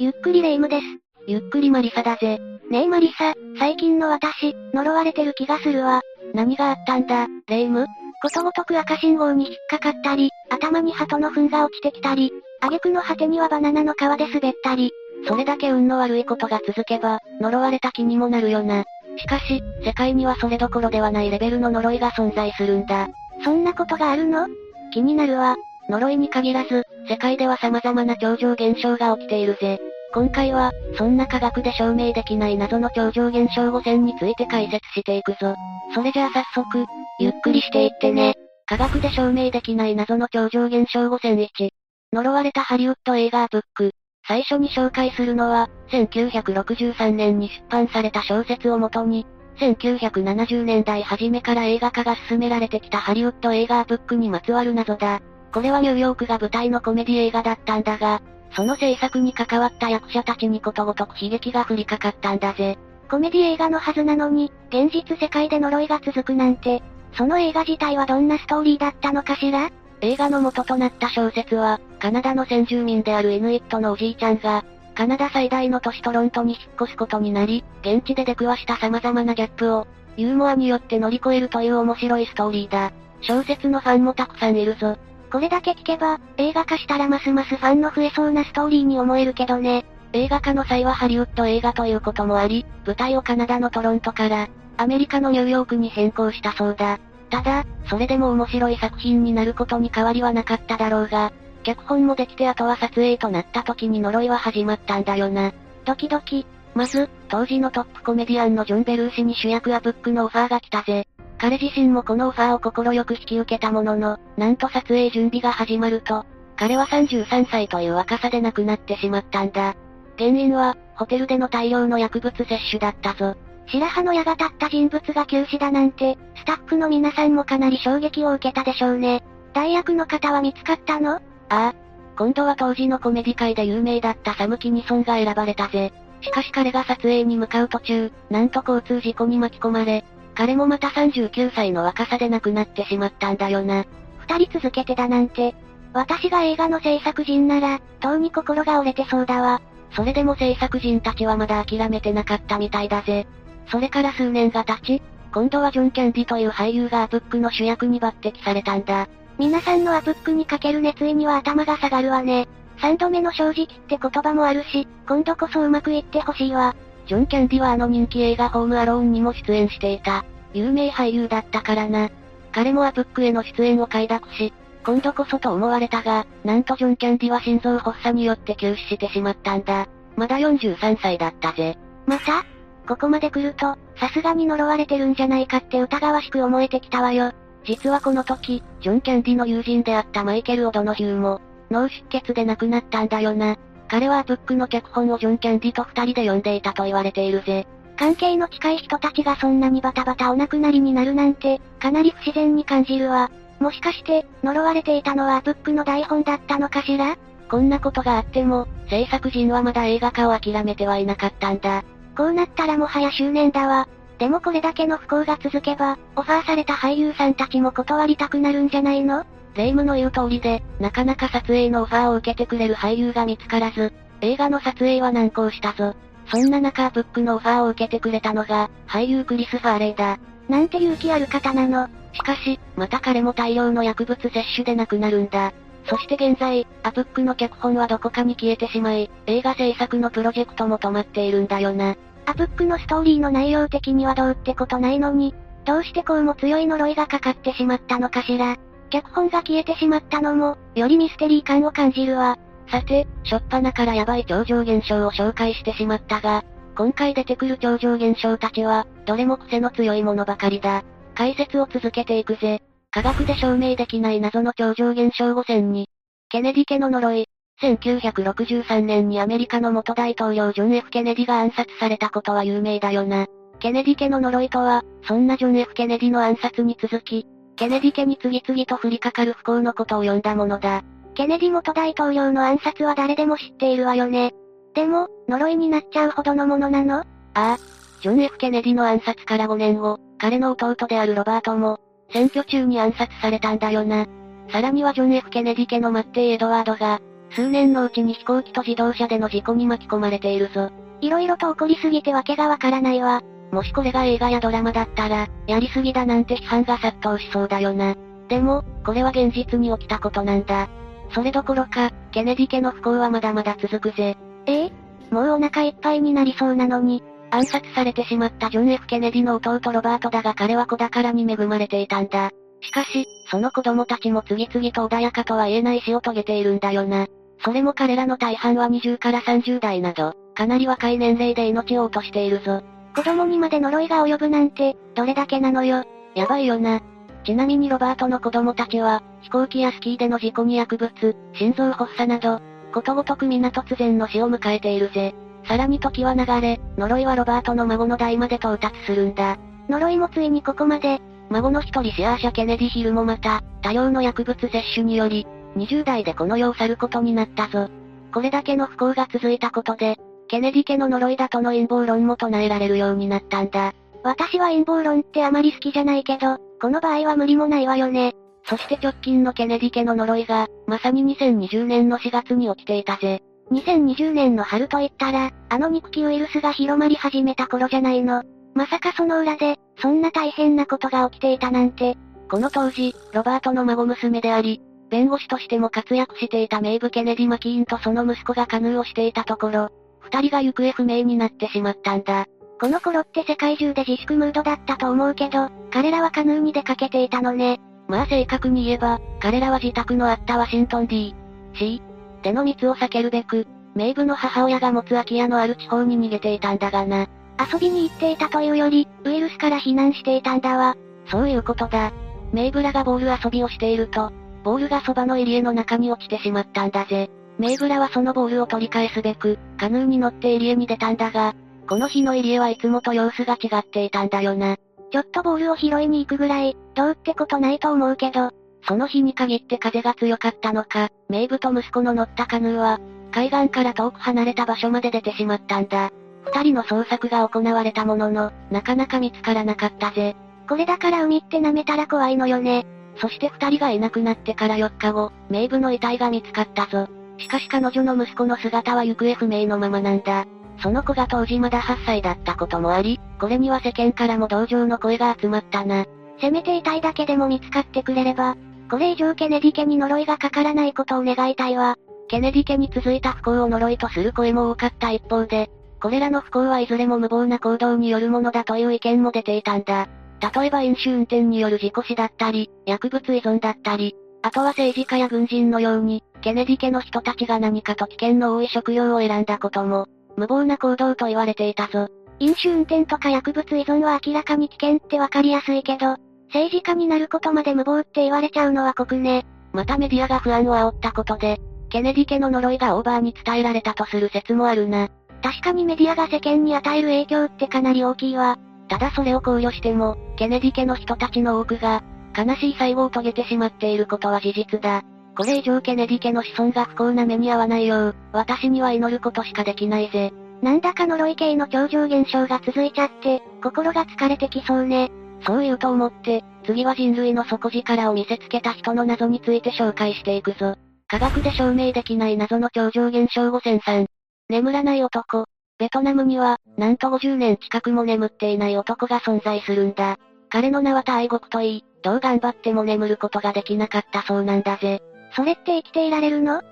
ゆっくりレ夢ムです。ゆっくりマリサだぜ。ねえマリサ、最近の私、呪われてる気がするわ。何があったんだ、レ夢ム？ことごとく赤信号に引っかかったり、頭に鳩の糞が落ちてきたり、挙句の果てにはバナナの皮で滑ったり。それだけ運の悪いことが続けば、呪われた気にもなるよな。しかし、世界にはそれどころではないレベルの呪いが存在するんだ。そんなことがあるの？気になるわ。呪いに限らず、世界では様々な超常現象が起きているぜ。今回は、そんな科学で証明できない謎の超常現象5選について解説していくぞ。それじゃあ早速、ゆっくりしていってね。科学で証明できない謎の超常現象5選1。呪われたハリウッド映画ブック。最初に紹介するのは、1963年に出版された小説をもとに、1970年代初めから映画化が進められてきたハリウッド映画ブックにまつわる謎だ。これはニューヨークが舞台のコメディ映画だったんだが、その制作に関わった役者たちにことごとく悲劇が降りかかったんだぜ。コメディ映画のはずなのに、現実世界で呪いが続くなんて、その映画自体はどんなストーリーだったのかしら？映画の元となった小説は、カナダの先住民であるイヌイットのおじいちゃんが、カナダ最大の都市トロントに引っ越すことになり、現地で出くわした様々なギャップを、ユーモアによって乗り越えるという面白いストーリーだ。小説のファンもたくさんいるぞ。これだけ聞けば、映画化したらますますファンの増えそうなストーリーに思えるけどね。映画化の際はハリウッド映画ということもあり、舞台をカナダのトロントから、アメリカのニューヨークに変更したそうだ。ただ、それでも面白い作品になることに変わりはなかっただろうが、脚本もできてあとは撮影となった時に呪いは始まったんだよな。ドキドキ。まず、当時のトップコメディアンのジョン・ベルーシに主役アブックのオファーが来たぜ。彼自身もこのオファーを快く引き受けたものの、なんと撮影準備が始まると、彼は33歳という若さで亡くなってしまったんだ。原因は、ホテルでの大量の薬物摂取だったぞ。白羽の矢が立った人物が急死だなんて、スタッフの皆さんもかなり衝撃を受けたでしょうね。代役の方は見つかったの？ああ。今度は当時のコメディ界で有名だったサム・キニソンが選ばれたぜ。しかし彼が撮影に向かう途中、なんと交通事故に巻き込まれ、彼もまた39歳の若さで亡くなってしまったんだよな。二人続けてだなんて。私が映画の制作人なら、とうに心が折れてそうだわ。それでも制作人たちはまだ諦めてなかったみたいだぜ。それから数年が経ち、今度はジョン・キャンディという俳優がアプックの主役に抜擢されたんだ。皆さんのアプックにかける熱意には頭が下がるわね。三度目の正直って言葉もあるし、今度こそうまくいってほしいわ。ジョン・キャンディはあの人気映画ホームアローンにも出演していた。有名俳優だったからな。彼もアプックへの出演を快諾し、今度こそと思われたが、なんとジョン・キャンディは心臓発作によって急死してしまったんだ。まだ43歳だったぜ。またここまで来ると、さすがに呪われてるんじゃないかって疑わしく思えてきたわよ。実はこの時、ジョン・キャンディの友人であったマイケル・オドノヒューも、脳出血で亡くなったんだよな。彼はブックの脚本をジョン・キャンディと二人で読んでいたと言われているぜ。関係の近い人たちがそんなにバタバタお亡くなりになるなんて、かなり不自然に感じるわ。もしかして、呪われていたのはブックの台本だったのかしら？こんなことがあっても、制作陣はまだ映画化を諦めてはいなかったんだ。こうなったらもはや執念だわ。でもこれだけの不幸が続けば、オファーされた俳優さんたちも断りたくなるんじゃないの？霊夢の言う通りで、なかなか撮影のオファーを受けてくれる俳優が見つからず、映画の撮影は難航したぞ。そんな中ブックのオファーを受けてくれたのが、俳優クリス・ファーレイだ。なんて勇気ある方なの。しかし、また彼も大量の薬物摂取で亡くなるんだ。そして現在、アプックの脚本はどこかに消えてしまい、映画制作のプロジェクトも止まっているんだよな。アプックのストーリーの内容的にはどうってことないのに、どうしてこうも強い呪いがかかってしまったのかしら。脚本が消えてしまったのも、よりミステリー感を感じるわ。さて、しょっぱなからヤバい超常現象を紹介してしまったが、今回出てくる超常現象たちは、どれも癖の強いものばかりだ。解説を続けていくぜ。科学で証明できない謎の超常現象5選に、ケネディ家の呪い。1963年にアメリカの元大統領ジョン・ F・ ケネディが暗殺されたことは有名だよな。ケネディ家の呪いとは、そんなジョン・ F・ ケネディの暗殺に続き、ケネディ家に次々と降りかかる不幸のことを呼んだものだ。ケネディ元大統領の暗殺は誰でも知っているわよね。でも、呪いになっちゃうほどのものなの？ああ。ジョン・ F・ ケネディの暗殺から5年後、彼の弟であるロバートも、選挙中に暗殺されたんだよな。さらにはジョン・ F・ ケネディ家のマッテイ・エドワードが、数年のうちに飛行機と自動車での事故に巻き込まれているぞ。色々と起こりすぎてわけがわからないわ。もしこれが映画やドラマだったら、やりすぎだなんて批判が殺到しそうだよな。でも、これは現実に起きたことなんだ。それどころか、ケネディ家の不幸はまだまだ続くぜ。え？えもうお腹いっぱいになりそうなのに。暗殺されてしまったジョン・ F・ ケネディの弟ロバートだが彼は子宝に恵まれていたんだ。しかし、その子供たちも次々と穏やかとは言えない死を遂げているんだよな。それも彼らの大半は20から30代など、かなり若い年齢で命を落としているぞ。子供にまで呪いが及ぶなんて、どれだけなのよ。やばいよな。ちなみにロバートの子供たちは、飛行機やスキーでの事故に薬物、心臓発作など、ことごとく皆突然の死を迎えているぜ。さらに時は流れ、呪いはロバートの孫の代まで到達するんだ。呪いもついにここまで。孫の一人シアーシャ・ケネディ・ヒルもまた、多量の薬物摂取により、20代でこの世を去ることになったぞ。これだけの不幸が続いたことで、ケネディ家の呪いだとの陰謀論も唱えられるようになったんだ。私は陰謀論ってあまり好きじゃないけど、この場合は無理もないわよね。そして直近のケネディ家の呪いが、まさに2020年の4月に起きていたぜ。2020年の春と言ったら、あの憎きウイルスが広まり始めた頃じゃないの。まさかその裏で、そんな大変なことが起きていたなんて。この当時、ロバートの孫娘であり、弁護士としても活躍していたメイブ・ケネディ・マキーンとその息子がカヌーをしていたところ、二人が行方不明になってしまったんだ。この頃って世界中で自粛ムードだったと思うけど、彼らはカヌーに出かけていたのね。まあ正確に言えば、彼らは自宅のあったワシントン D、C、での密を避けるべく、メイブの母親が持つ空き家のある地方に逃げていたんだがな。遊びに行っていたというより、ウイルスから避難していたんだわ。そういうことだ。メイブラがボール遊びをしていると、ボールがそばの入り江の中に落ちてしまったんだぜ。メイブラはそのボールを取り返すべく、カヌーに乗って入江に出たんだが、この日の入江はいつもと様子が違っていたんだよな。ちょっとボールを拾いに行くぐらい、どうってことないと思うけど、その日に限って風が強かったのか、メイブと息子の乗ったカヌーは、海岸から遠く離れた場所まで出てしまったんだ。二人の捜索が行われたものの、なかなか見つからなかったぜ。これだから海って舐めたら怖いのよね。そして二人がいなくなってから4日後、メイブの遺体が見つかったぞ。しかし彼女の息子の姿は行方不明のままなんだ。その子が当時まだ8歳だったこともあり、これには世間からも同情の声が集まったな。せめて遺体だけでも見つかってくれれば、これ以上ケネディ家に呪いがかからないことを願いたいわ。ケネディ家に続いた不幸を呪いとする声も多かった一方で、これらの不幸はいずれも無謀な行動によるものだという意見も出ていたんだ。例えば飲酒運転による事故死だったり、薬物依存だったり、あとは政治家や軍人のように、ケネディ家の人たちが何かと危険の多い職業を選んだことも、無謀な行動と言われていたぞ。飲酒運転とか薬物依存は明らかに危険ってわかりやすいけど、政治家になることまで無謀って言われちゃうのは酷ね。またメディアが不安を煽ったことで、ケネディ家の呪いがオーバーに伝えられたとする説もあるな。確かにメディアが世間に与える影響ってかなり大きいわ。ただそれを考慮しても、ケネディ家の人たちの多くが、悲しい最後を遂げてしまっていることは事実だ。これ以上ケネディ家の子孫が不幸な目に遭わないよう、私には祈ることしかできないぜ。なんだか呪い系の超常現象が続いちゃって、心が疲れてきそうね。そう言うと思って、次は人類の底力を見せつけた人の謎について紹介していくぞ。科学で証明できない謎の超常現象5003。眠らない男。ベトナムには、なんと50年近くも眠っていない男が存在するんだ。彼の名は大国といい、どう頑張っても眠ることができなかったそうなんだぜ。それって生きていられるの？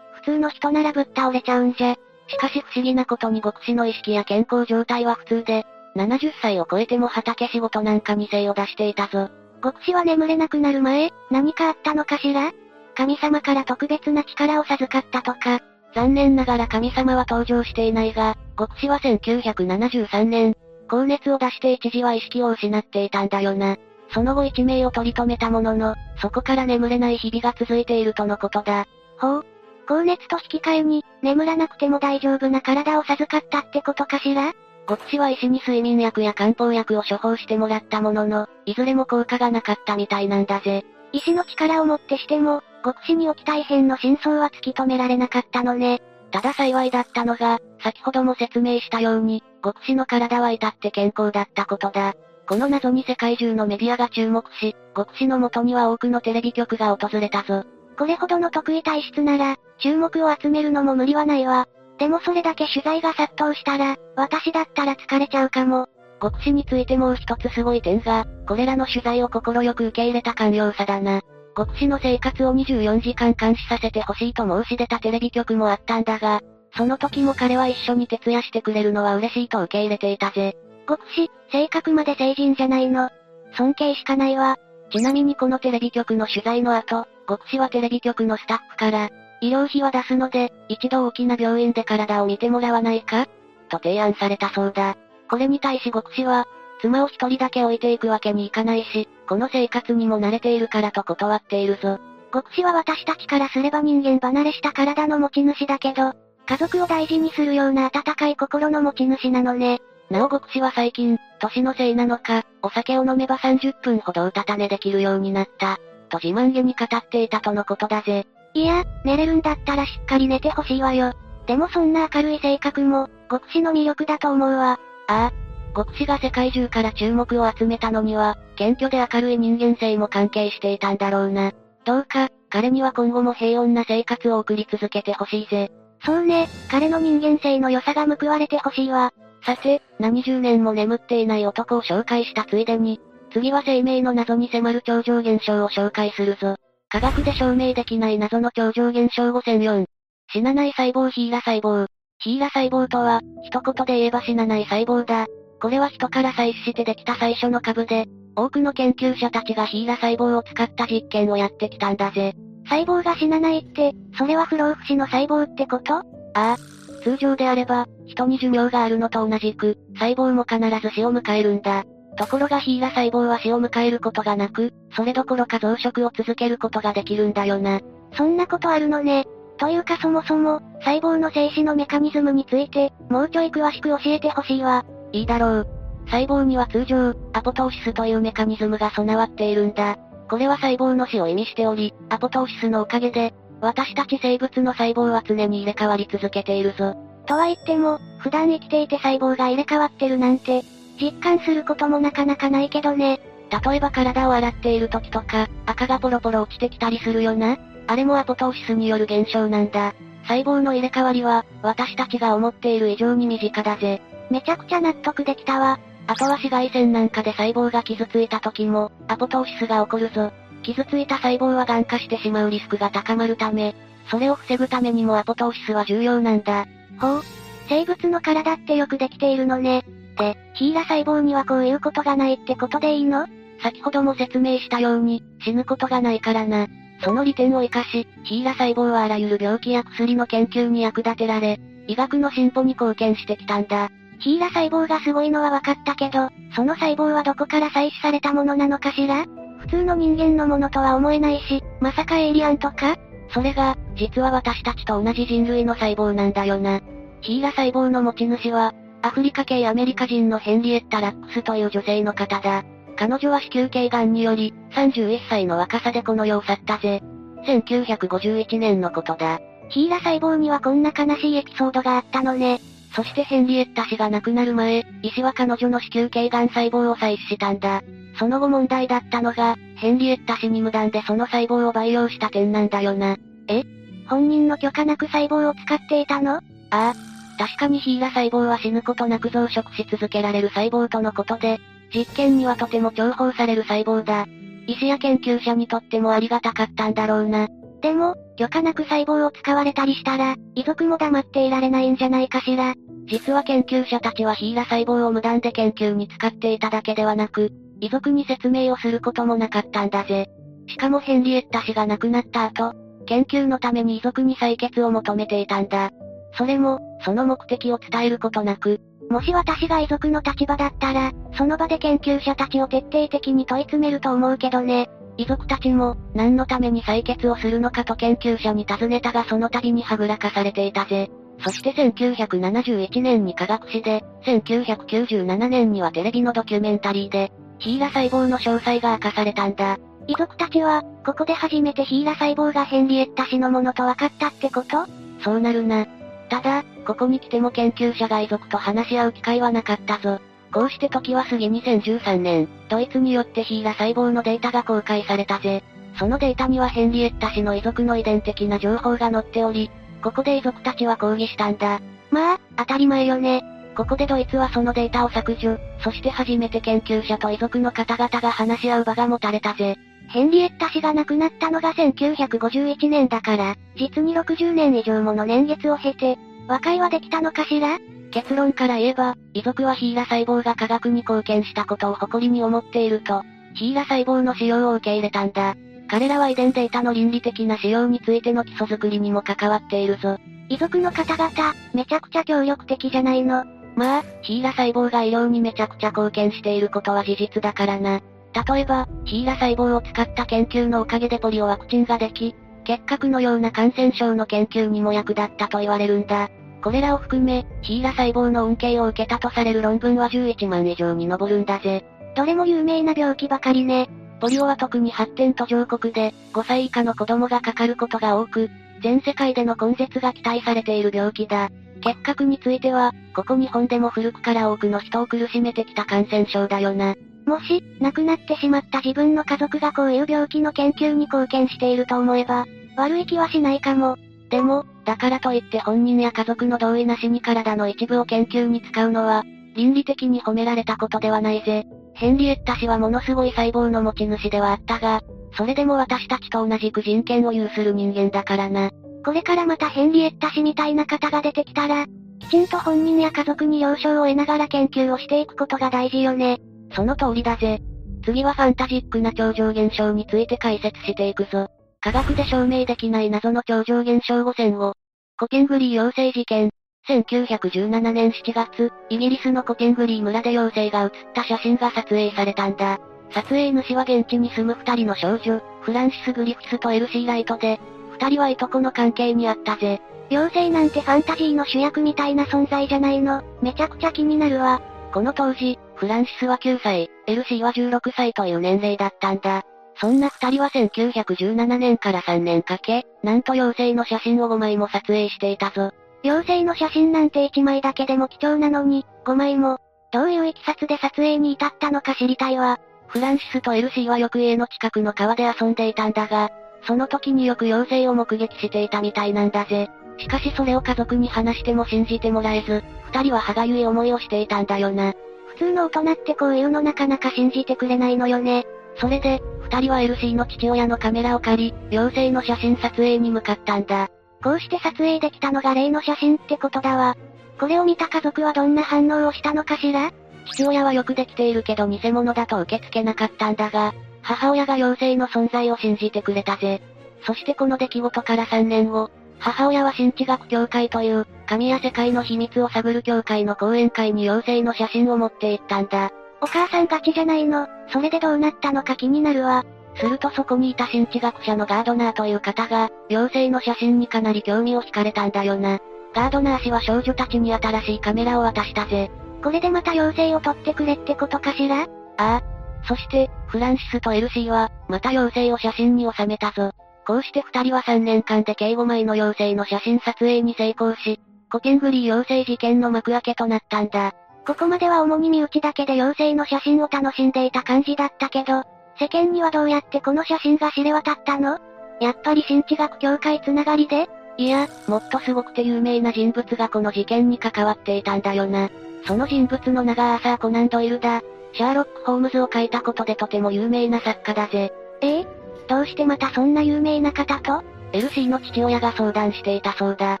普通の人ならぶっ倒れちゃうんじゃ。しかし不思議なことに極死の意識や健康状態は普通で、70歳を超えても畑仕事なんかに精を出していたぞ。極死は眠れなくなる前、何かあったのかしら？神様から特別な力を授かったとか。残念ながら神様は登場していないが、極死は1973年、高熱を出して一時は意識を失っていたんだよな。その後一命を取り留めたものの、そこから眠れない日々が続いているとのことだ。ほう。高熱と引き換えに、眠らなくても大丈夫な体を授かったってことかしら？極死は医師に睡眠薬や漢方薬を処方してもらったものの、いずれも効果がなかったみたいなんだぜ。医師の力をもってしても、極死に起きた異変の真相は突き止められなかったのね。ただ幸いだったのが、先ほども説明したように、極死の体は至って健康だったことだ。この謎に世界中のメディアが注目し、極死の元には多くのテレビ局が訪れたぞ。これほどの得意体質なら、注目を集めるのも無理はないわ。でもそれだけ取材が殺到したら、私だったら疲れちゃうかも。極死についてもう一つすごい点が、これらの取材を快く受け入れた寛容さだな。極死の生活を24時間監視させてほしいと申し出たテレビ局もあったんだが、その時も彼は一緒に徹夜してくれるのは嬉しいと受け入れていたぜ。極死、性格まで成人じゃないの。尊敬しかないわ。ちなみにこのテレビ局の取材の後、極死はテレビ局のスタッフから、医療費は出すので、一度大きな病院で体を見てもらわないか？と提案されたそうだ。これに対し極死は、妻を一人だけ置いていくわけにいかないし、この生活にも慣れているからと断っているぞ。極死は私たちからすれば人間離れした体の持ち主だけど、家族を大事にするような温かい心の持ち主なのね。なお極死は最近、年のせいなのか、お酒を飲めば30分ほどうたた寝できるようになった、と自慢げに語っていたとのことだぜ。いや、寝れるんだったらしっかり寝てほしいわよ。でもそんな明るい性格も、極死の魅力だと思うわ。ああ。極死が世界中から注目を集めたのには、謙虚で明るい人間性も関係していたんだろうな。どうか、彼には今後も平穏な生活を送り続けてほしいぜ。そうね、彼の人間性の良さが報われてほしいわ。さて、何十年も眠っていない男を紹介したついでに、次は生命の謎に迫る超常現象を紹介するぞ。科学で証明できない謎の超常現象5004。死なない細胞ヒーラ細胞。ヒーラ細胞とは、一言で言えば死なない細胞だ。これは人から採取してできた最初の株で、多くの研究者たちがヒーラ細胞を使った実験をやってきたんだぜ。細胞が死なないって、それは不老不死の細胞ってこと？ああ。通常であれば、人に寿命があるのと同じく、細胞も必ず死を迎えるんだ。ところがヒーラ細胞は死を迎えることがなく、それどころか増殖を続けることができるんだよな。そんなことあるのね。というかそもそも、細胞の静止のメカニズムについて、もうちょい詳しく教えてほしいわ。いいだろう。細胞には通常、アポトーシスというメカニズムが備わっているんだ。これは細胞の死を意味しており、アポトーシスのおかげで、私たち生物の細胞は常に入れ替わり続けているぞ。とは言っても、普段生きていて細胞が入れ替わってるなんて、実感することもなかなかないけどね。例えば体を洗っている時とか、赤がポロポロ落ちてきたりするよな。あれもアポトーシスによる現象なんだ。細胞の入れ替わりは、私たちが思っている以上に身近だぜ。めちゃくちゃ納得できたわ。あとは紫外線なんかで細胞が傷ついた時も、アポトーシスが起こるぞ。傷ついた細胞は癌化してしまうリスクが高まるため、それを防ぐためにもアポトーシスは重要なんだ。ほう。生物の体ってよくできているのね。で、ヒーラ細胞にはこういうことがないってことでいいの？先ほども説明したように、死ぬことがないからな。その利点を活かし、ヒーラ細胞はあらゆる病気や薬の研究に役立てられ、医学の進歩に貢献してきたんだ。ヒーラ細胞がすごいのは分かったけど、その細胞はどこから採取されたものなのかしら？普通の人間のものとは思えないし、まさかエイリアンとか？それが、実は私たちと同じ人類の細胞なんだよな。ヒーラ細胞の持ち主は、アフリカ系アメリカ人のヘンリエッタ・ラックスという女性の方だ。彼女は子宮頸がんにより、31歳の若さでこの世を去ったぜ。1951年のことだ。ヒーラ細胞にはこんな悲しいエピソードがあったのね。そしてヘンリエッタ氏が亡くなる前、医師は彼女の子宮頸がん細胞を採取したんだ。その後問題だったのが、ヘンリエッタ氏に無断でその細胞を培養した点なんだよな。え？本人の許可なく細胞を使っていたの？ああ。確かにヒーラ細胞は死ぬことなく増殖し続けられる細胞とのことで、実験にはとても重宝される細胞だ。医師や研究者にとってもありがたかったんだろうな。でも、許可なく細胞を使われたりしたら、遺族も黙っていられないんじゃないかしら。実は研究者たちはヒーラ細胞を無断で研究に使っていただけではなく、遺族に説明をすることもなかったんだぜ。しかもヘンリエッタ氏が亡くなった後、研究のために遺族に採血を求めていたんだ。それも、その目的を伝えることなく、もし私が遺族の立場だったら、その場で研究者たちを徹底的に問い詰めると思うけどね。遺族たちも、何のために採血をするのかと研究者に尋ねたがその度にはぐらかされていたぜ。そして1971年に科学誌で、1997年にはテレビのドキュメンタリーで、ヒーラ細胞の詳細が明かされたんだ。遺族たちは、ここで初めてヒーラ細胞がヘンリエッタ氏のものと分かったってこと？そうなるな。ただ、ここに来ても研究者が遺族と話し合う機会はなかったぞ。こうして時は過ぎ2013年、ドイツによってヒーラ細胞のデータが公開されたぜ。そのデータにはヘンリエッタ氏の遺族の遺伝的な情報が載っており、ここで遺族たちは抗議したんだ。まあ、当たり前よね。ここでドイツはそのデータを削除、そして初めて研究者と遺族の方々が話し合う場が持たれたぜ。ヘンリエッタ氏が亡くなったのが1951年だから、実に60年以上もの年月を経て、和解はできたのかしら？結論から言えば、遺族はヒーラ細胞が科学に貢献したことを誇りに思っていると、ヒーラ細胞の使用を受け入れたんだ。彼らは遺伝データの倫理的な使用についての基礎作りにも関わっているぞ。遺族の方々、めちゃくちゃ協力的じゃないの。まあ、ヒーラ細胞が医療にめちゃくちゃ貢献していることは事実だからな。例えば、ヒーラ細胞を使った研究のおかげでポリオワクチンができ、結核のような感染症の研究にも役立ったと言われるんだ。これらを含め、ヒーラ細胞の恩恵を受けたとされる論文は11万以上に上るんだぜ。どれも有名な病気ばかりね。ポリオは特に発展途上国で、5歳以下の子供がかかることが多く、全世界での根絶が期待されている病気だ。結核については、ここ日本でも古くから多くの人を苦しめてきた感染症だよな。もし、亡くなってしまった自分の家族がこういう病気の研究に貢献していると思えば、悪い気はしないかも。でも、だからといって本人や家族の同意なしに体の一部を研究に使うのは、倫理的に褒められたことではないぜ。ヘンリエッタ氏はものすごい細胞の持ち主ではあったが、それでも私たちと同じく人権を有する人間だからな。これからまたヘンリエッタ氏みたいな方が出てきたら、きちんと本人や家族に了承を得ながら研究をしていくことが大事よね。その通りだぜ。次はファンタジックな超常現象について解説していくぞ。科学で証明できない謎の超常現象5選を。コケングリー妖精事件。1917年7月、イギリスのコケングリー村で妖精が写った写真が撮影されたんだ。撮影主は現地に住む二人の少女、フランシス・グリフィスとエルシー・ライトで、二人はいとこの関係にあったぜ。妖精なんてファンタジーの主役みたいな存在じゃないの。めちゃくちゃ気になるわ。この当時、フランシスは9歳、エルシーは16歳という年齢だったんだ。そんな二人は1917年から3年かけ、なんと妖精の写真を5枚も撮影していたぞ。妖精の写真なんて1枚だけでも貴重なのに、5枚も。どういう経緯で撮影に至ったのか知りたいわ。フランシスとエルシーはよく家の近くの川で遊んでいたんだが、その時によく妖精を目撃していたみたいなんだぜ。しかしそれを家族に話しても信じてもらえず、二人は歯がゆい思いをしていたんだよな。普通の大人ってこういうのなかなか信じてくれないのよね。それで、二人は LC の父親のカメラを借り、妖精の写真撮影に向かったんだ。こうして撮影できたのが例の写真ってことだわ。これを見た家族はどんな反応をしたのかしら？父親はよくできているけど偽物だと受け付けなかったんだが、母親が妖精の存在を信じてくれたぜ。そしてこの出来事から3年後、母親は新知学協会という、神や世界の秘密を探る協会の講演会に妖精の写真を持って行ったんだ。お母さんガチじゃないの。それでどうなったのか気になるわ。するとそこにいた新知学者のガードナーという方が、妖精の写真にかなり興味を惹かれたんだよな。ガードナー氏は少女たちに新しいカメラを渡したぜ。これでまた妖精を撮ってくれってことかしら？ああ。そして、フランシスとエルシーは、また妖精を写真に収めたぞ。こうして二人は3年間で計5枚の妖精の写真撮影に成功し、コケングリー妖精事件の幕開けとなったんだ。ここまでは主に身内だけで妖精の写真を楽しんでいた感じだったけど、世間にはどうやってこの写真が知れ渡ったの？やっぱり新知学協会つながりで？いや、もっとすごくて有名な人物がこの事件に関わっていたんだよな。その人物の名がアーサー・コナン・ドイルだ。シャーロック・ホームズを書いたことでとても有名な作家だぜ。ええ？どうしてまたそんな有名な方と？エルシーの父親が相談していたそうだ。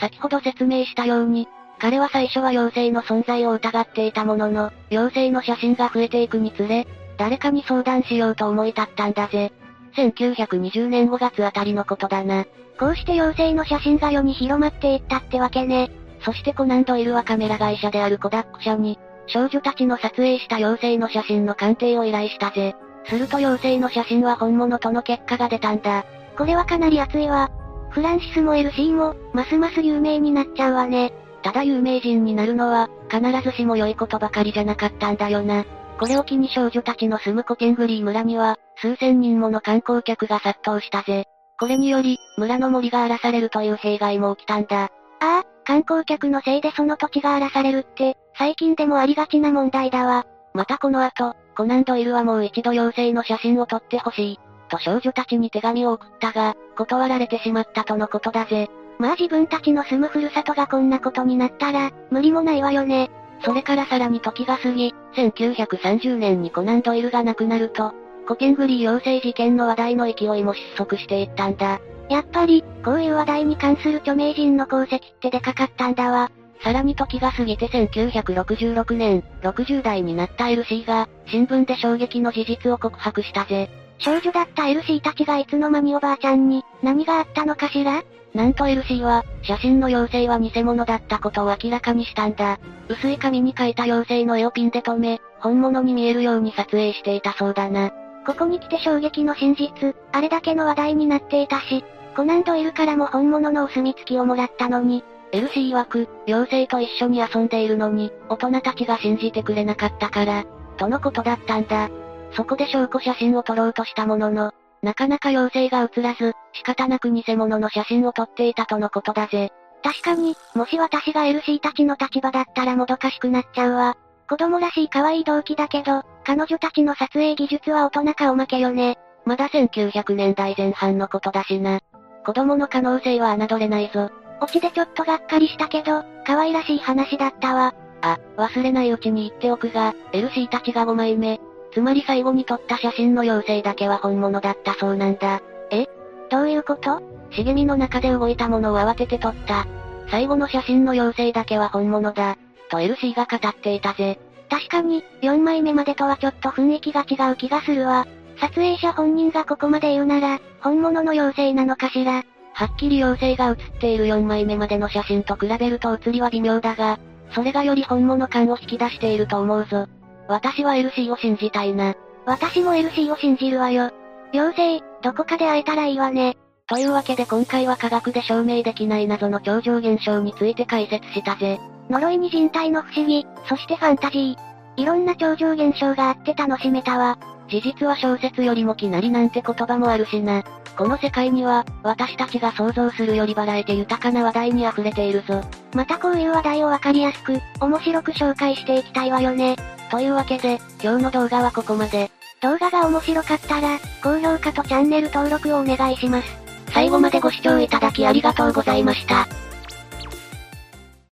先ほど説明したように、彼は最初は妖精の存在を疑っていたものの、妖精の写真が増えていくにつれ、誰かに相談しようと思い立ったんだぜ。1920年5月あたりのことだな。こうして妖精の写真が世に広まっていったってわけね。そしてコナンドイルはカメラ会社であるコダック社に、少女たちの撮影した妖精の写真の鑑定を依頼したぜ。すると妖精の写真は本物との結果が出たんだ。これはかなり熱いわ。フランシスも LC も、ますます有名になっちゃうわね。ただ有名人になるのは、必ずしも良いことばかりじゃなかったんだよな。これを機に少女たちの住むコケングリー村には、数千人もの観光客が殺到したぜ。これにより、村の森が荒らされるという弊害も起きたんだ。ああ、観光客のせいでその土地が荒らされるって、最近でもありがちな問題だわ。またこの後、コナンドイルはもう一度妖精の写真を撮ってほしい。と少女たちに手紙を送ったが、断られてしまったとのことだぜ。まあ自分たちの住むふるさとがこんなことになったら、無理もないわよね。それからさらに時が過ぎ、1930年にコナンドイルが亡くなると、コケングリー妖精事件の話題の勢いも失速していったんだ。やっぱり、こういう話題に関する著名人の功績ってでかかったんだわ。さらに時が過ぎて1966年、60代になった LC が、新聞で衝撃の事実を告白したぜ。少女だったエルシーたちがいつの間におばあちゃんに、何があったのかしら？なんとエルシーは、写真の妖精は偽物だったことを明らかにしたんだ。薄い紙に描いた妖精の絵をピンで留め、本物に見えるように撮影していたそうだな。ここに来て衝撃の真実、あれだけの話題になっていたし、コナンドイルからも本物のお墨付きをもらったのに、エルシー曰く、妖精と一緒に遊んでいるのに、大人たちが信じてくれなかったから、とのことだったんだ。そこで証拠写真を撮ろうとしたものの、なかなか妖精が映らず、仕方なく偽物の写真を撮っていたとのことだぜ。確かに、もし私が LC たちの立場だったらもどかしくなっちゃうわ。子供らしい可愛い動機だけど、彼女たちの撮影技術は大人かおまけよね。まだ1900年代前半のことだしな。子供の可能性は侮れないぞ。オチでちょっとがっかりしたけど、可愛らしい話だったわ。あ、忘れないうちに言っておくが、LC たちが5枚目。つまり最後に撮った写真の妖精だけは本物だったそうなんだ。え？どういうこと？茂みの中で動いたものを慌てて撮った。最後の写真の妖精だけは本物だ。と LC が語っていたぜ。確かに、4枚目までとはちょっと雰囲気が違う気がするわ。撮影者本人がここまで言うなら、本物の妖精なのかしら。はっきり妖精が写っている4枚目までの写真と比べると写りは微妙だが、それがより本物感を引き出していると思うぞ。私は LC を信じたいな。私も LC を信じるわよ。妖精、どこかで会えたらいいわね。というわけで今回は科学で証明できない謎の超常現象について解説したぜ。呪いに人体の不思議、そしてファンタジー。いろんな超常現象があって楽しめたわ。事実は小説よりもきなりなんて言葉もあるしな。この世界には、私たちが想像するよりバラエティ豊かな話題に溢れているぞ。またこういう話題をわかりやすく、面白く紹介していきたいわよね。というわけで、今日の動画はここまで。動画が面白かったら、高評価とチャンネル登録をお願いします。最後までご視聴いただきありがとうございました。